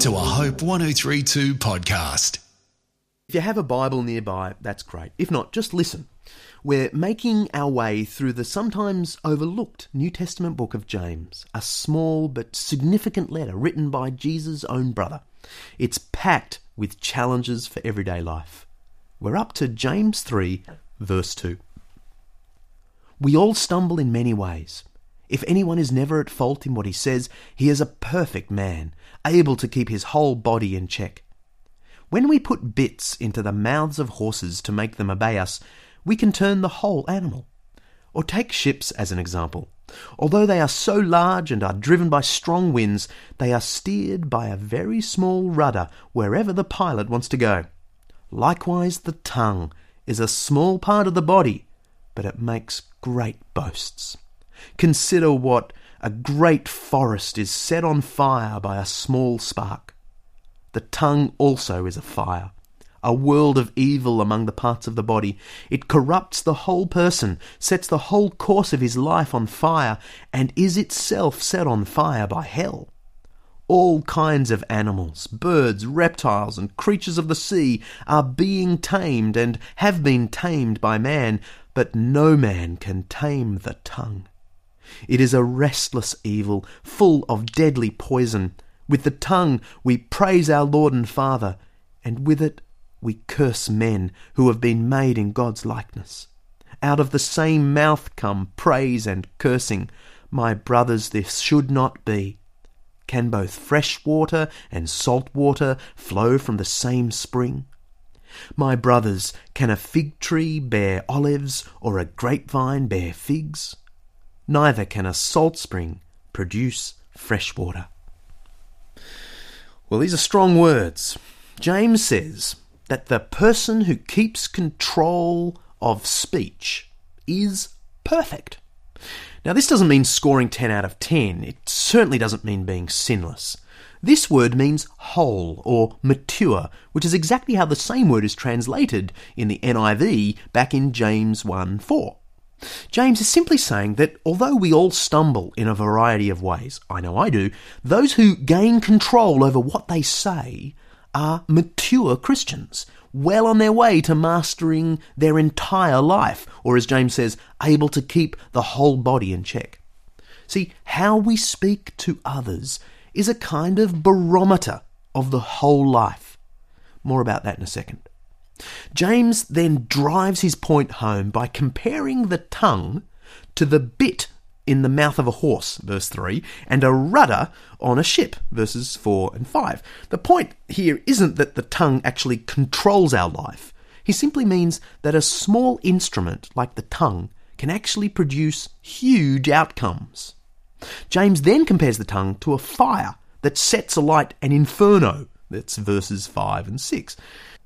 to a Hope 1032 podcast. If you have a Bible nearby, that's great. If not, just listen. We're making our way through the sometimes overlooked New Testament book of James, a small but significant letter written by Jesus' own brother. It's packed with challenges for everyday life. We're up to James 3, verse 2. We all stumble in many ways. If anyone is never at fault in what he says, he is a perfect man, able to keep his whole body in check. When we put bits into the mouths of horses to make them obey us, we can turn the whole animal. Or take ships as an example. Although they are so large and are driven by strong winds, they are steered by a very small rudder wherever the pilot wants to go. Likewise, the tongue is a small part of the body, but it makes great boasts. Consider what a great forest is set on fire by a small spark. The tongue also is a fire a world of evil among the parts of the body. It corrupts the whole person, sets the whole course of his life on fire, and is itself set on fire by hell. All kinds of animals, birds, reptiles, and creatures of the sea are being tamed and have been tamed by man, but no man can tame the tongue. It is a restless evil, full of deadly poison. With the tongue we praise our Lord and Father, and with it we curse men who have been made in God's likeness. Out of the same mouth come praise and cursing. My brothers, this should not be. Can both fresh water and salt water flow from the same spring? My brothers, can a fig tree bear olives or a grapevine bear figs? Neither can a salt spring produce fresh water. Well, these are strong words. James says that the person who keeps control of speech is perfect. Now, this doesn't mean scoring 10 out of 10. It certainly doesn't mean being sinless. This word means whole or mature, which is exactly how the same word is translated in the NIV back in James 1 4. James is simply saying that although we all stumble in a variety of ways, I know I do, those who gain control over what they say are mature Christians, well on their way to mastering their entire life, or as James says, able to keep the whole body in check. See, how we speak to others is a kind of barometer of the whole life. More about that in a second. James then drives his point home by comparing the tongue to the bit in the mouth of a horse, verse 3, and a rudder on a ship, verses 4 and 5. The point here isn't that the tongue actually controls our life. He simply means that a small instrument like the tongue can actually produce huge outcomes. James then compares the tongue to a fire that sets alight an inferno. That's verses 5 and 6.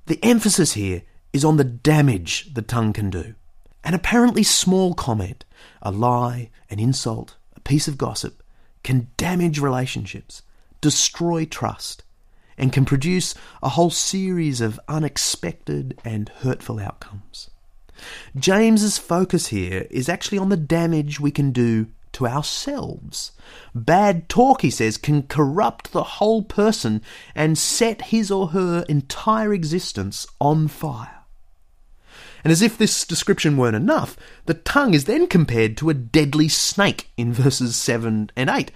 The emphasis here is on the damage the tongue can do. An apparently small comment, a lie, an insult, a piece of gossip, can damage relationships, destroy trust, and can produce a whole series of unexpected and hurtful outcomes. James's focus here is actually on the damage we can do to ourselves. Bad talk, he says, can corrupt the whole person and set his or her entire existence on fire. And as if this description weren't enough, the tongue is then compared to a deadly snake in verses 7 and 8.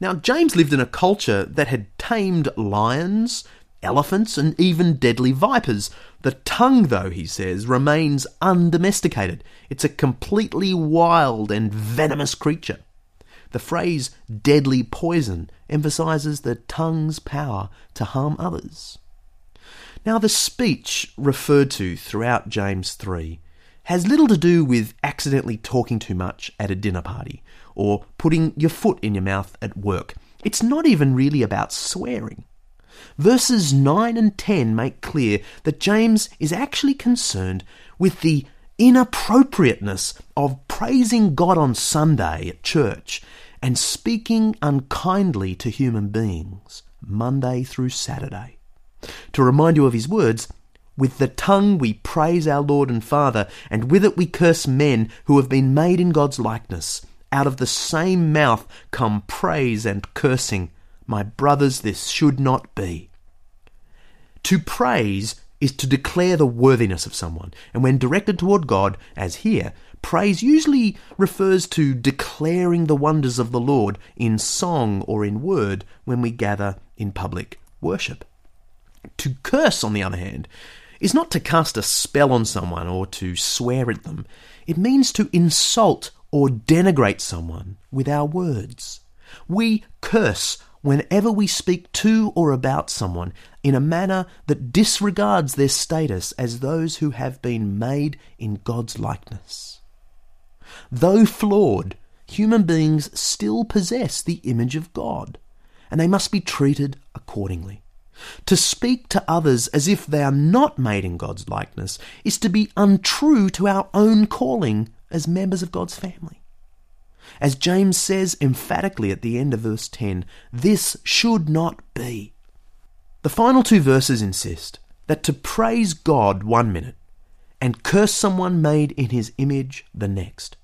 Now, James lived in a culture that had tamed lions, elephants, and even deadly vipers. The tongue, though, he says, remains undomesticated. It's a completely wild and venomous creature. The phrase deadly poison emphasizes the tongue's power to harm others. Now, the speech referred to throughout James 3 has little to do with accidentally talking too much at a dinner party or putting your foot in your mouth at work. It's not even really about swearing. Verses 9 and 10 make clear that James is actually concerned with the inappropriateness of praising God on Sunday at church and speaking unkindly to human beings Monday through Saturday. To remind you of his words, with the tongue we praise our Lord and Father, and with it we curse men who have been made in God's likeness. Out of the same mouth come praise and cursing. My brothers, this should not be. To praise is to declare the worthiness of someone, and when directed toward God, as here, praise usually refers to declaring the wonders of the Lord in song or in word when we gather in public worship. To curse, on the other hand, is not to cast a spell on someone or to swear at them. It means to insult or denigrate someone with our words. We curse whenever we speak to or about someone in a manner that disregards their status as those who have been made in God's likeness. Though flawed, human beings still possess the image of God, and they must be treated accordingly. To speak to others as if they are not made in God's likeness is to be untrue to our own calling as members of God's family. As James says emphatically at the end of verse 10, this should not be. The final two verses insist that to praise God one minute and curse someone made in his image the next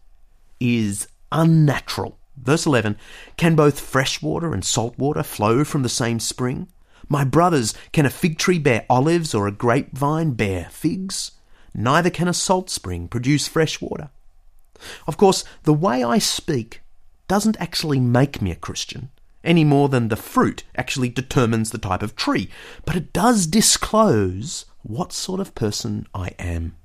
is unnatural. Verse 11 Can both fresh water and salt water flow from the same spring? My brothers, can a fig tree bear olives or a grapevine bear figs? Neither can a salt spring produce fresh water. Of course, the way I speak doesn't actually make me a Christian, any more than the fruit actually determines the type of tree, but it does disclose what sort of person I am.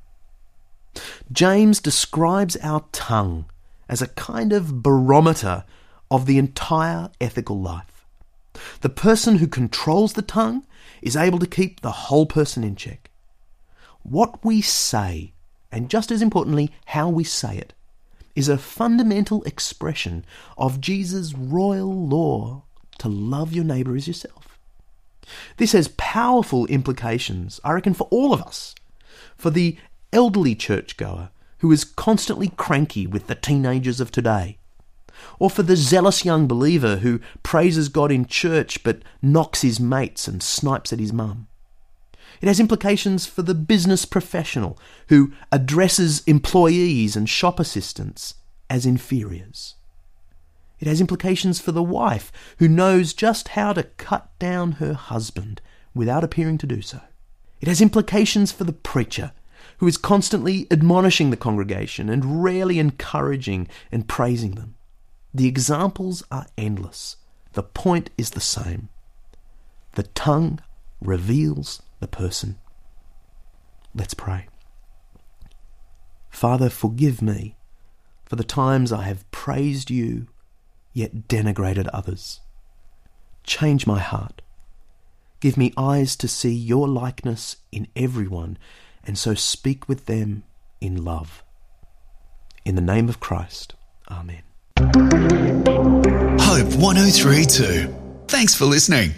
James describes our tongue as a kind of barometer of the entire ethical life. The person who controls the tongue is able to keep the whole person in check. What we say, and just as importantly, how we say it, is a fundamental expression of Jesus' royal law to love your neighbour as yourself. This has powerful implications, I reckon, for all of us. For the elderly churchgoer who is constantly cranky with the teenagers of today. Or for the zealous young believer who praises God in church but knocks his mates and snipes at his mum. It has implications for the business professional who addresses employees and shop assistants as inferiors. It has implications for the wife who knows just how to cut down her husband without appearing to do so. It has implications for the preacher who is constantly admonishing the congregation and rarely encouraging and praising them. The examples are endless. The point is the same. The tongue reveals the person. Let's pray. Father, forgive me for the times I have praised you yet denigrated others. Change my heart. Give me eyes to see your likeness in everyone and so speak with them in love. In the name of Christ, Amen. Hope 1032. Thanks for listening.